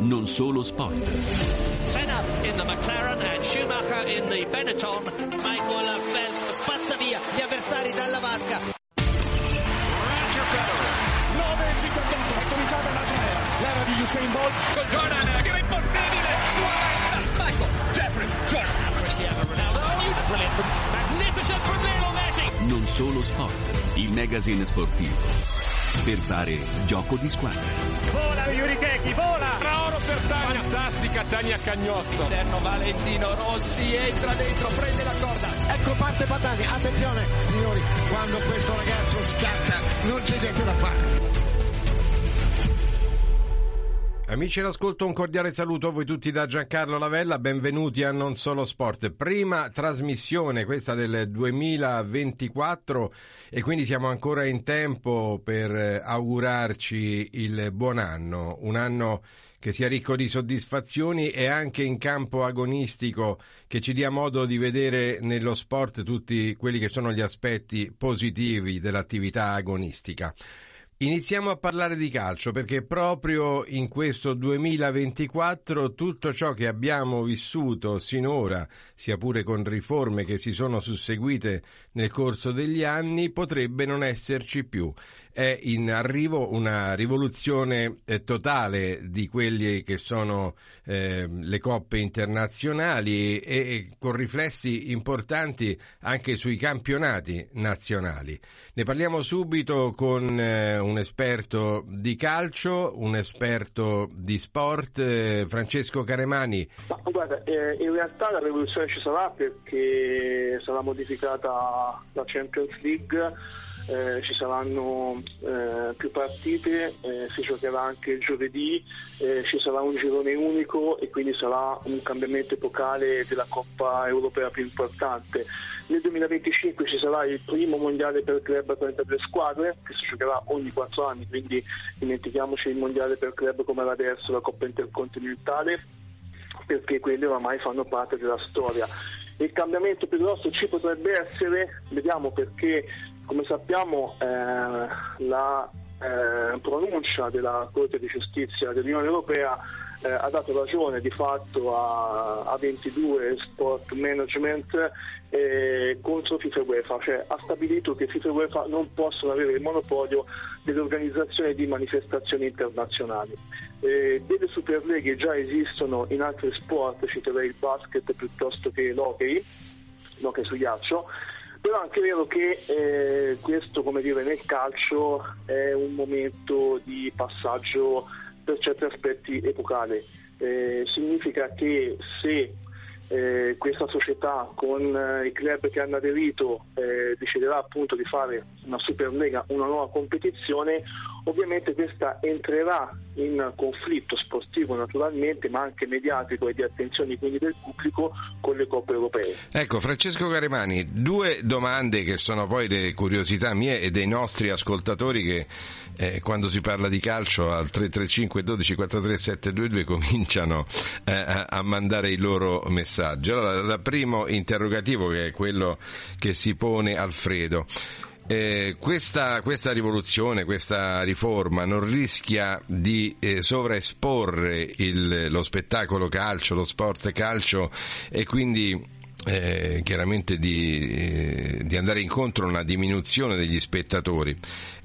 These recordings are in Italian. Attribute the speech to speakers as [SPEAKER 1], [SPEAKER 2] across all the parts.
[SPEAKER 1] Non solo sport.
[SPEAKER 2] Senna in the McLaren and Schumacher in the Benetton.
[SPEAKER 3] Michael Phelps spazza via gli avversari dalla vasca.
[SPEAKER 4] Roger Federer, 9,58, è cominciata un'altra era. L'era di Usain Bolt.
[SPEAKER 2] Con Jordan, è impossibile. 40. Michael, Jeffrey, Jordan, Cristiano Ronaldo. Oh, brilliant magnificent from Lionel Messi.
[SPEAKER 1] Non solo sport. Il magazine sportivo. Per fare gioco di squadra.
[SPEAKER 4] Vola Yuri Keki, vola! Per Tania. Fantastica Tania Cagnotto.
[SPEAKER 3] Interno Valentino Rossi entra dentro, prende la corda.
[SPEAKER 5] Ecco parte Patani, attenzione signori, quando questo ragazzo scatta non c'è niente da fare.
[SPEAKER 6] Amici all'ascolto, un cordiale saluto a voi tutti da Giancarlo Lavella, benvenuti a Non Solo Sport. Prima trasmissione, questa del 2024 e quindi siamo ancora in tempo per eh, augurarci il buon anno, un anno che sia ricco di soddisfazioni e anche in campo agonistico che ci dia modo di vedere nello sport tutti quelli che sono gli aspetti positivi dell'attività agonistica. Iniziamo a parlare di calcio perché proprio in questo 2024 tutto ciò che abbiamo vissuto sinora, sia pure con riforme che si sono susseguite nel corso degli anni, potrebbe non esserci più. È in arrivo una rivoluzione eh, totale di quelli che sono eh, le coppe internazionali e, e con riflessi importanti anche sui campionati nazionali. Ne parliamo subito con eh, un esperto di calcio, un esperto di sport, eh, Francesco Caremani.
[SPEAKER 7] Ma, guarda, eh, in realtà la rivoluzione ci sarà perché sarà modificata la Champions League, eh, ci saranno eh, più partite, eh, si giocherà anche giovedì, eh, ci sarà un girone unico e quindi sarà un cambiamento epocale della Coppa Europea più importante. Nel 2025 ci sarà il primo mondiale per club a 33 squadre che si giocherà ogni 4 anni, quindi dimentichiamoci il mondiale per club come era adesso la Coppa Intercontinentale perché quelli oramai fanno parte della storia. Il cambiamento più grosso ci potrebbe essere, vediamo perché come sappiamo eh, la eh, pronuncia della Corte di Giustizia dell'Unione Europea eh, ha dato ragione di fatto a, a 22 Sport Management eh, contro FIFA UEFA, cioè ha stabilito che FIFA UEFA non possono avere il monopolio dell'organizzazione di manifestazioni internazionali. Eh, delle superleghe già esistono in altri sport, citerei il basket piuttosto che l'hockey, l'hockey su ghiaccio, però è anche vero che eh, questo, come dire, nel calcio è un momento di passaggio per certi aspetti epocale. Eh, significa che se eh, questa società con eh, i club che hanno aderito eh, deciderà appunto di fare una Superlega, una nuova competizione, ovviamente questa entrerà in conflitto sportivo naturalmente, ma anche mediatico e di attenzione quindi del pubblico con le coppe europee.
[SPEAKER 6] Ecco, Francesco Caremani, due domande che sono poi le curiosità mie e dei nostri ascoltatori che eh, quando si parla di calcio al 335 12 43 722 cominciano eh, a mandare i loro messaggi. Allora, il primo interrogativo che è quello che si pone Alfredo. Eh, questa, questa, rivoluzione, questa riforma non rischia di eh, sovraesporre il, lo spettacolo calcio, lo sport calcio e quindi eh, chiaramente di, di, andare incontro a una diminuzione degli spettatori.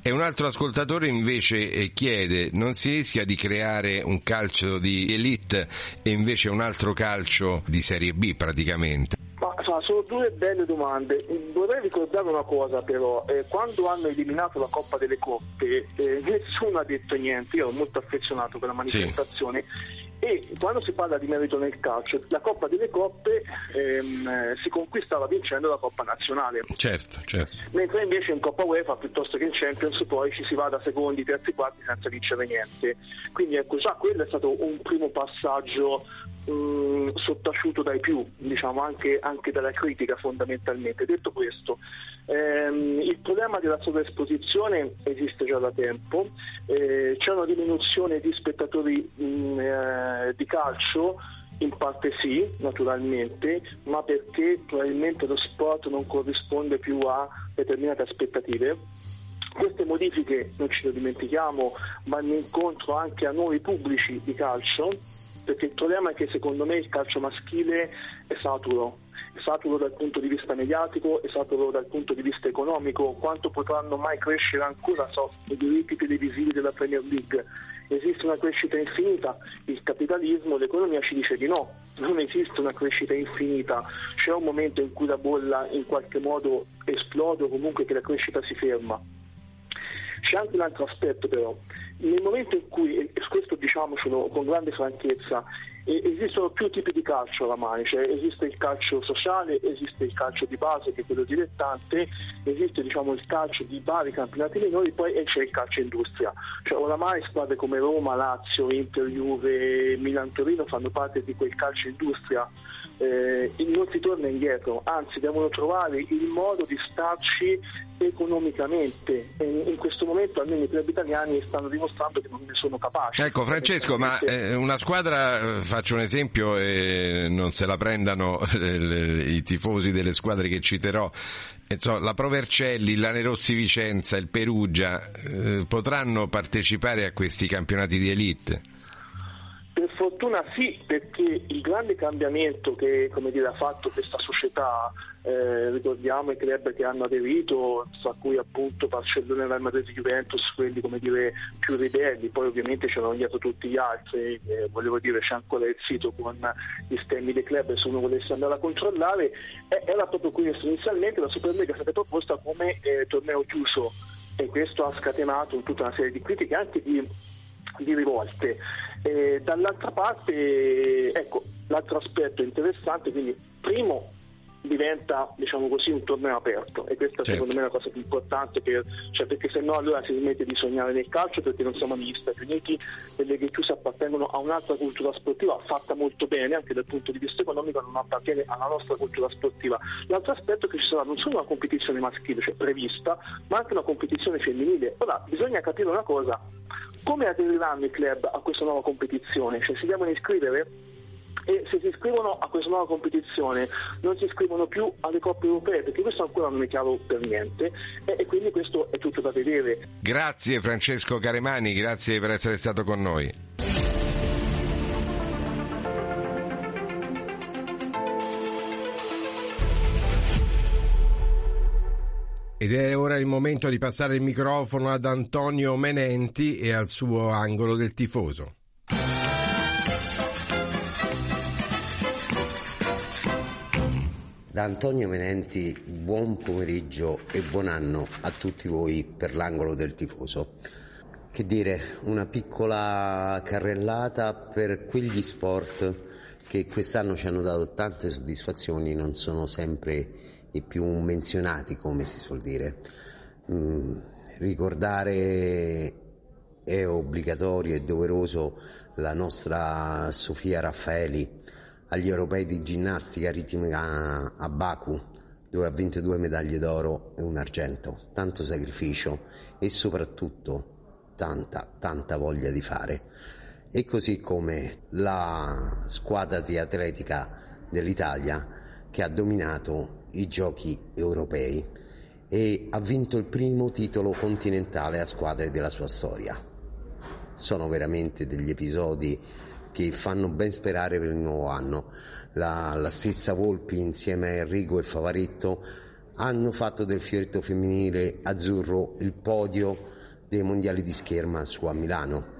[SPEAKER 6] E un altro ascoltatore invece eh, chiede, non si rischia di creare un calcio di elite e invece un altro calcio di Serie B praticamente?
[SPEAKER 7] Sono due belle domande. Vorrei ricordare una cosa però, eh, quando hanno eliminato la Coppa delle Coppe eh, nessuno ha detto niente, io ero molto affezionato per la manifestazione sì. e quando si parla di merito nel calcio, la Coppa delle Coppe ehm, si conquistava vincendo la Coppa Nazionale.
[SPEAKER 6] Certo, certo.
[SPEAKER 7] Mentre invece in Coppa UEFA piuttosto che in Champions poi ci si va da secondi, terzi, quarti senza vincere niente. Quindi ecco, già quello è stato un primo passaggio mh, sottaciuto dai più, diciamo anche, anche, dalla critica fondamentalmente. Detto questo, ehm, il problema della sovraesposizione esiste già da tempo, eh, c'è una diminuzione di spettatori mh, eh, di calcio. In parte sì, naturalmente, ma perché probabilmente lo sport non corrisponde più a determinate aspettative Queste modifiche, non ci lo dimentichiamo, vanno incontro anche a nuovi pubblici di calcio, perché il problema è che secondo me il calcio maschile è saturo, è saturo dal punto di vista mediatico, è saturo dal punto di vista economico, quanto potranno mai crescere ancora so, i diritti televisivi della Premier League. Esiste una crescita infinita, il capitalismo, l'economia ci dice di no, non esiste una crescita infinita, c'è un momento in cui la bolla in qualche modo esplode o comunque che la crescita si ferma. C'è anche un altro aspetto però, nel momento in cui, e questo diciamocelo con grande franchezza, esistono più tipi di calcio oramai, cioè esiste il calcio sociale, esiste il calcio di base che è quello dilettante, esiste diciamo, il calcio di vari campionati minori, poi c'è il calcio industria. Cioè oramai squadre come Roma, Lazio, Inter, Juve, Milan, Torino fanno parte di quel calcio industria eh, non si torna indietro, anzi devono trovare il modo di starci economicamente e in questo momento almeno i club italiani stanno dimostrando che non ne sono capaci.
[SPEAKER 6] Ecco Francesco, ma eh, una squadra, faccio un esempio e non se la prendano i tifosi delle squadre che citerò, Insomma, la Provercelli, la Nerossi Vicenza, il Perugia eh, potranno partecipare a questi campionati di elite?
[SPEAKER 7] Fortuna sì, perché il grande cambiamento che dire, ha fatto questa società, eh, ricordiamo i club che hanno aderito, tra cui appunto Barcellona, Real Madrid Juventus, quelli dire, più ribelli, poi ovviamente c'erano dietro tutti gli altri, eh, volevo dire c'è ancora il sito con gli stemmi dei club se uno volesse andare a controllare, eh, era proprio questo, inizialmente la Superlega è stata proposta come eh, torneo chiuso e questo ha scatenato tutta una serie di critiche anche di, di rivolte. E dall'altra parte, ecco, l'altro aspetto interessante, quindi primo diventa diciamo così un torneo aperto e questa certo. secondo me è la cosa più importante per, cioè perché se no allora si smette di sognare nel calcio perché non siamo negli Stati Uniti le leghe chiuse appartengono a un'altra cultura sportiva fatta molto bene anche dal punto di vista economico non appartiene alla nostra cultura sportiva l'altro aspetto è che ci sarà non solo una competizione maschile cioè prevista ma anche una competizione femminile ora bisogna capire una cosa come aderiranno i club a questa nuova competizione? Cioè si devono iscrivere? e se si iscrivono a questa nuova competizione non si iscrivono più alle coppe europee perché questo ancora non è chiaro per niente e, e, quindi questo è tutto da vedere.
[SPEAKER 6] Grazie Francesco Caremani, grazie per essere stato con noi. Ed è ora il momento di passare il microfono ad Antonio Menenti e al suo angolo del tifoso.
[SPEAKER 8] Da Antonio Menenti buon pomeriggio e buon anno a tutti voi per l'angolo del tifoso. Che dire, una piccola carrellata per quegli sport che quest'anno ci hanno dato tante soddisfazioni, non sono sempre i più menzionati, come si suol dire. Mm, ricordare è obbligatorio e doveroso la nostra Sofia Raffaeli agli europei di ginnastica ritmica a Baku, dove ha vinto due medaglie d'oro e un argento. Tanto sacrificio e soprattutto tanta, tanta voglia di fare. E così come la squadra di atletica dell'Italia che ha dominato i giochi europei e ha vinto il primo titolo continentale a squadre della sua storia. Sono veramente degli episodi che fanno ben sperare per il nuovo anno. La, la stessa Volpi insieme a Enrico e Favaretto hanno fatto del fioretto femminile azzurro il podio dei mondiali di scherma su a Milano.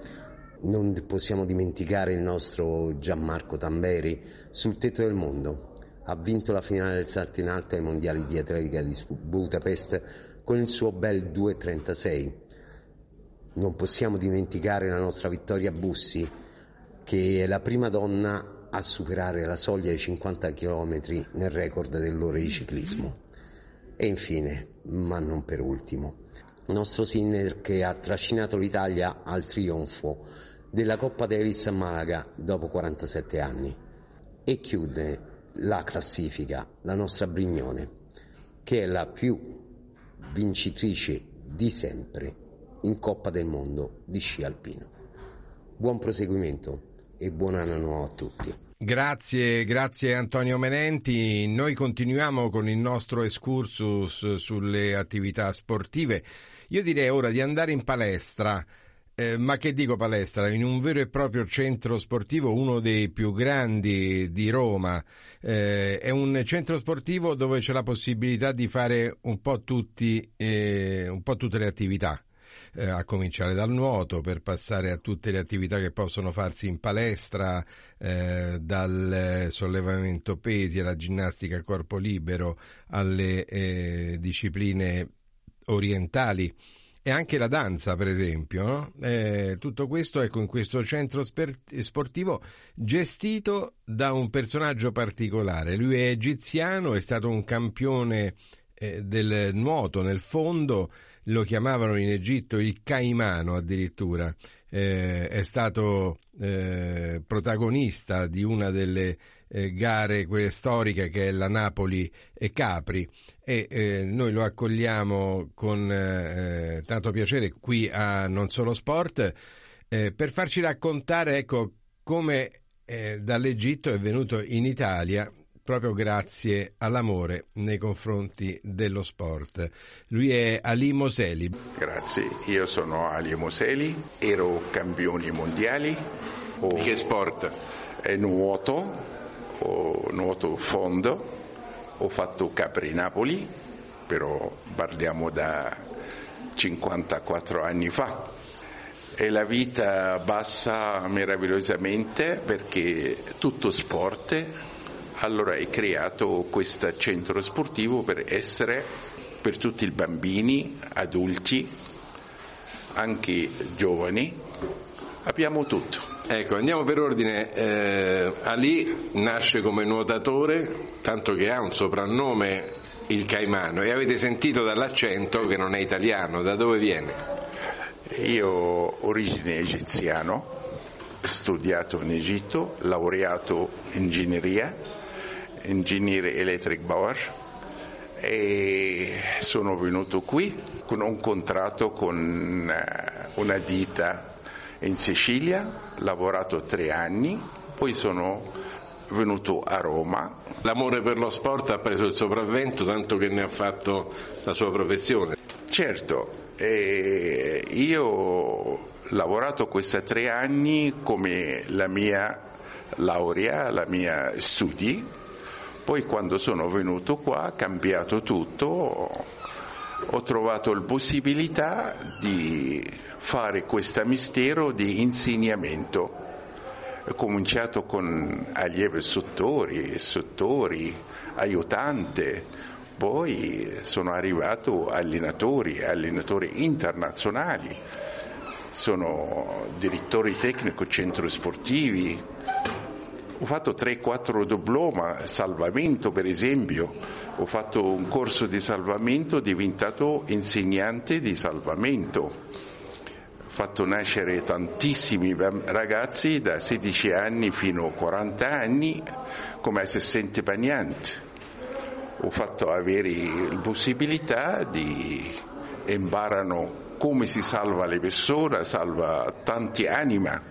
[SPEAKER 8] Non possiamo dimenticare il nostro Gianmarco Tamberi sul tetto del mondo, ha vinto la finale del salto in alto ai mondiali di atletica di Budapest con il suo bel 2.36. Non possiamo dimenticare la nostra Vittoria Bussi, che è la prima donna a superare la soglia dei 50 km nel record dell'ora di ciclismo. E infine, ma non per ultimo, il nostro Sinner che ha trascinato l'Italia al trionfo della Coppa Davis a Malaga dopo 47 anni. E chiude la classifica, la nostra Brignone, che è la più vincitrice di sempre in Coppa del Mondo di sci alpino. Buon proseguimento e buon anno a tutti.
[SPEAKER 6] Grazie, grazie Antonio Menenti. Noi continuiamo con il nostro excursus sulle attività sportive Io direi ora di andare in palestra. Eh, ma che dico palestra? In un vero e proprio centro sportivo, uno dei più grandi di Roma. Eh, è un centro sportivo dove c'è la possibilità di fare un po', tutti, eh, un po tutte le attività. Eh, a cominciare dal nuoto per passare a tutte le attività che possono farsi in palestra, eh, dal sollevamento pesi alla ginnastica a corpo libero alle discipline orientali e anche la danza, per esempio. No? Eh, tutto questo ecco, in questo centro sportivo gestito da un personaggio particolare. Lui è egiziano, è stato un campione eh, del nuoto nel fondo, lo chiamavano in Egitto il caimano addirittura. Eh, è stato eh, protagonista di una delle eh, gare quelle storiche che è la Napoli e Capri e eh, noi lo accogliamo con eh, tanto piacere qui a Non Solo Sport eh, per farci raccontare ecco, come eh, dall'Egitto è venuto in Italia proprio grazie all'amore nei confronti dello sport. Lui è Ali Moseli.
[SPEAKER 9] Grazie, io sono Ali Moseli, ero campione mondiali.
[SPEAKER 6] Di che sport?
[SPEAKER 9] nuoto, nuoto fondo, ho fatto Capri Napoli, però parliamo da 54 anni fa. E la vita passa meravigliosamente perché tutto sport, allora hai creato questo centro sportivo per essere per tutti i bambini, adulti, anche giovani, abbiamo tutto.
[SPEAKER 6] Ecco, andiamo per ordine. Eh, Ali nasce come nuotatore, tanto che ha un soprannome il Caimano e avete sentito dall'accento che non è italiano, da dove viene?
[SPEAKER 9] Io ho origine egiziano, studiato in Egitto, laureato in ingegneria, ingegnere electric power e sono venuto qui con un contratto con eh, una ditta in Sicilia, lavorato tre anni, poi sono venuto a Roma.
[SPEAKER 6] L'amore per lo sport ha preso il sopravvento tanto che ne ha fatto la sua professione.
[SPEAKER 9] Certo, eh, io ho lavorato questi tre anni come la mia laurea, la mia studi, poi quando sono venuto qua ho cambiato tutto, ho trovato la possibilità di fare questo mistero di insegnamento. Ho cominciato con allievi sottori, sottori, aiutante, poi sono arrivato allenatori, allenatori internazionali, sono direttori tecnico centro sportivi, ho fatto 3-4 diploma, salvamento per esempio, ho fatto un corso di salvamento, diventato insegnante di salvamento fatto nascere tantissimi ragazzi da 16 anni fino a 40 anni come assistente bagnante. Ho fatto avere la possibilità di imparare come si salva le persone, salva tanti anime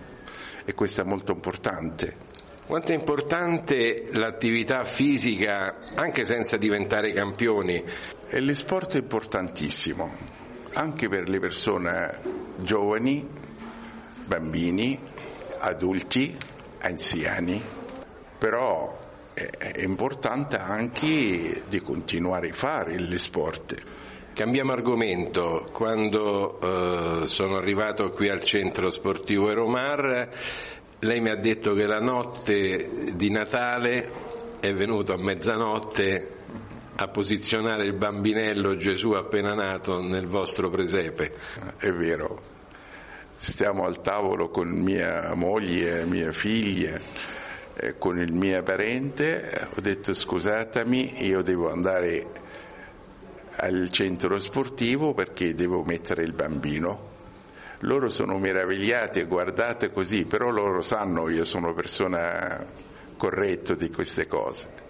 [SPEAKER 9] e questo è molto importante.
[SPEAKER 6] Quanto è importante l'attività fisica anche senza diventare campioni?
[SPEAKER 9] E lo sport è importantissimo, anche per le persone giovani, bambini, adulti, anziani, però è importante anche di continuare a fare gli sport.
[SPEAKER 6] Cambiamo argomento. Quando eh, sono arrivato qui al centro sportivo Eromar, lei mi ha detto che la notte di Natale è venuto a mezzanotte a posizionare il bambinello Gesù appena nato nel vostro presepe.
[SPEAKER 9] È vero, stiamo al tavolo con mia moglie, mia figlia, eh, con il mio parente, ho detto scusatemi, io devo andare al centro sportivo perché devo mettere il bambino. Loro sono meravigliati e guardate così, però loro sanno io sono persona corretta di queste cose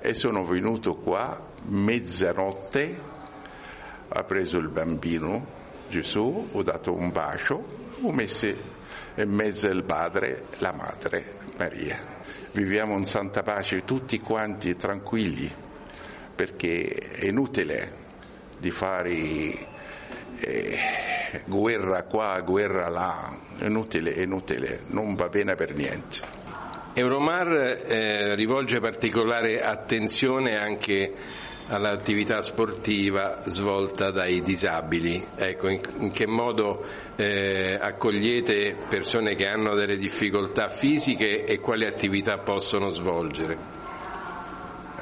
[SPEAKER 9] e sono venuto qua mezzanotte, ha preso il bambino Gesù, ho dato un bacio, ho messo in mezzo il padre la madre Maria. Viviamo in santa pace tutti quanti tranquilli perché è inutile di fare eh, guerra qua, guerra là, inutile, inutile, non va bene per niente.
[SPEAKER 6] Euromar eh, rivolge particolare attenzione anche all'attività sportiva svolta dai disabili. Ecco, in, in che modo eh, accogliete persone che hanno delle difficoltà fisiche e quali attività possono svolgere?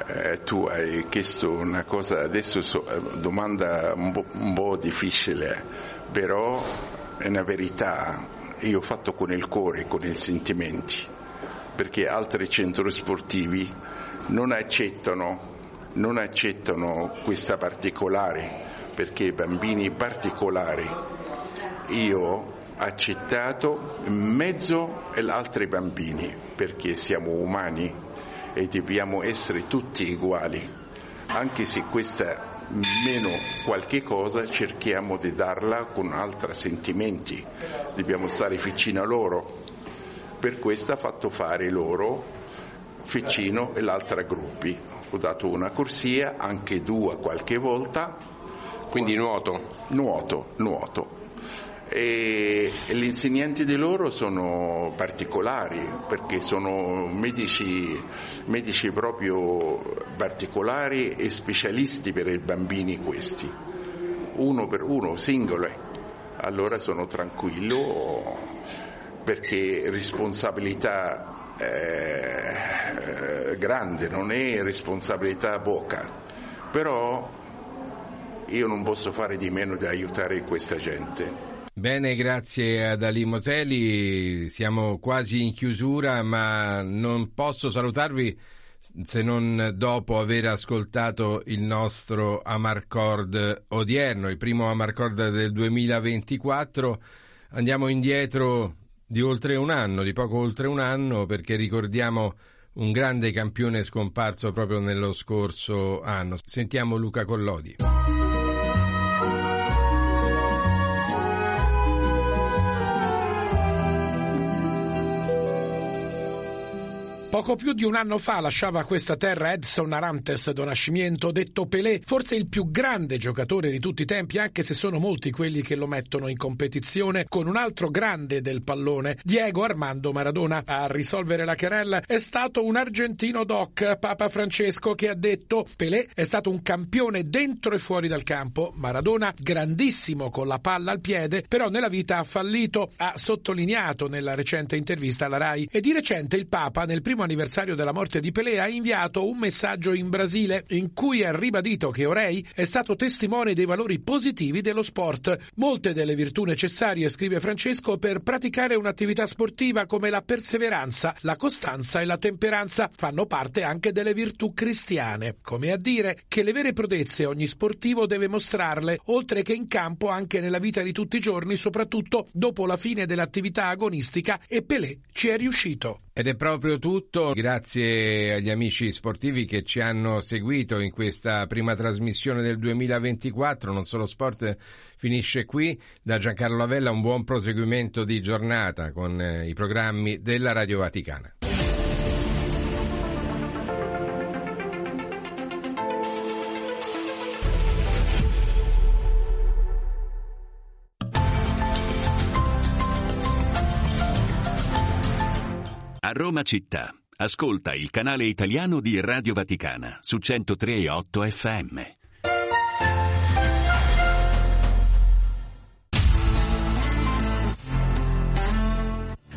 [SPEAKER 9] Eh, tu hai chiesto una cosa, adesso so, domanda un po', un po' difficile, però è una verità, io ho fatto con il cuore, con i sentimenti perché altri centri sportivi non accettano, non accettano questa particolare, perché bambini particolari io ho accettato in mezzo agli altri bambini, perché siamo umani e dobbiamo essere tutti uguali, anche se questa meno qualche cosa cerchiamo di darla con altri sentimenti, dobbiamo stare vicino a loro per questo ha fatto fare loro Ficino e l'altra gruppi. Ho dato una corsia, anche due qualche volta.
[SPEAKER 6] Quindi nuoto?
[SPEAKER 9] Nuoto, nuoto. E, e gli insegnanti di loro sono particolari perché sono medici, medici proprio particolari e specialisti per i bambini questi, uno per uno, singole. Allora sono tranquillo perché responsabilità eh, grande, non è responsabilità poca, però io non posso fare di meno di aiutare questa gente.
[SPEAKER 6] Bene, grazie ad Ali Moteli, siamo quasi in chiusura, ma non posso salutarvi se non dopo aver ascoltato il nostro Amarcord odierno, il primo Amarcord del 2024. Andiamo indietro di oltre un anno, di poco oltre un anno, perché ricordiamo un grande campione scomparso proprio nello scorso anno. Sentiamo Luca Collodi.
[SPEAKER 10] Poco più di un anno fa lasciava questa terra Edson Arantes do Nascimento, detto Pelé, forse il più grande giocatore di tutti i tempi, anche se sono molti quelli che lo mettono in competizione con un altro grande del pallone, Diego Armando Maradona. A risolvere la querella è stato un argentino doc, Papa Francesco, che ha detto Pelé è stato un campione dentro e fuori dal campo, Maradona grandissimo con la palla al piede, però nella vita ha fallito, ha sottolineato nella recente intervista alla RAI e di recente il Papa nel primo anniversario della morte di Pelé ha inviato un messaggio in Brasile in cui ha ribadito che Orei è stato testimone dei valori positivi dello sport. Molte delle virtù necessarie, scrive Francesco, per praticare un'attività sportiva come la perseveranza, la costanza e la temperanza fanno parte anche delle virtù cristiane, come a dire che le vere prodezze ogni sportivo deve mostrarle, oltre che in campo anche nella vita di tutti i giorni, soprattutto dopo la fine dell'attività agonistica e Pelé ci è riuscito.
[SPEAKER 6] Ed è proprio tutto, grazie agli amici sportivi che ci hanno seguito in questa prima trasmissione del 2024, non solo sport finisce qui, da Giancarlo Lavella un buon proseguimento di giornata con eh, i programmi della Radio Vaticana.
[SPEAKER 1] A Roma città. Ascolta il canale italiano di Radio Vaticana su 103.8 FM.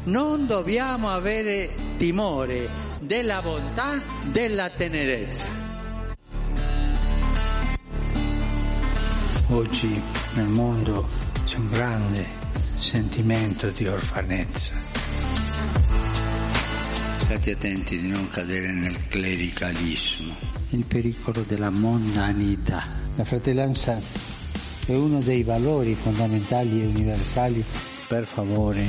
[SPEAKER 11] Non dobbiamo avere timore della bontà, della tenerezza.
[SPEAKER 12] Oggi nel mondo c'è un grande sentimento di orfanezza.
[SPEAKER 13] State attenti di non cadere nel clericalismo.
[SPEAKER 12] Il pericolo della mondanità. La fratellanza è uno dei valori fondamentali e universali. Per favore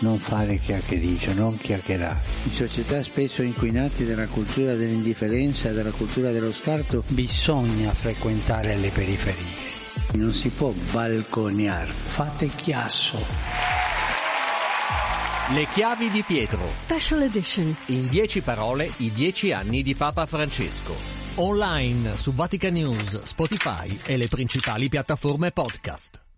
[SPEAKER 12] non fare chiacchiericcio, non chiacchierare. In società spesso inquinate dalla cultura dell'indifferenza e dalla cultura dello scarto bisogna frequentare le periferie. Non si può balconiare. Fate chiasso.
[SPEAKER 14] Le chiavi di Pietro.
[SPEAKER 15] Special Edition.
[SPEAKER 14] In dieci parole, i dieci anni di Papa Francesco. Online su Vatican News, Spotify e le principali piattaforme podcast.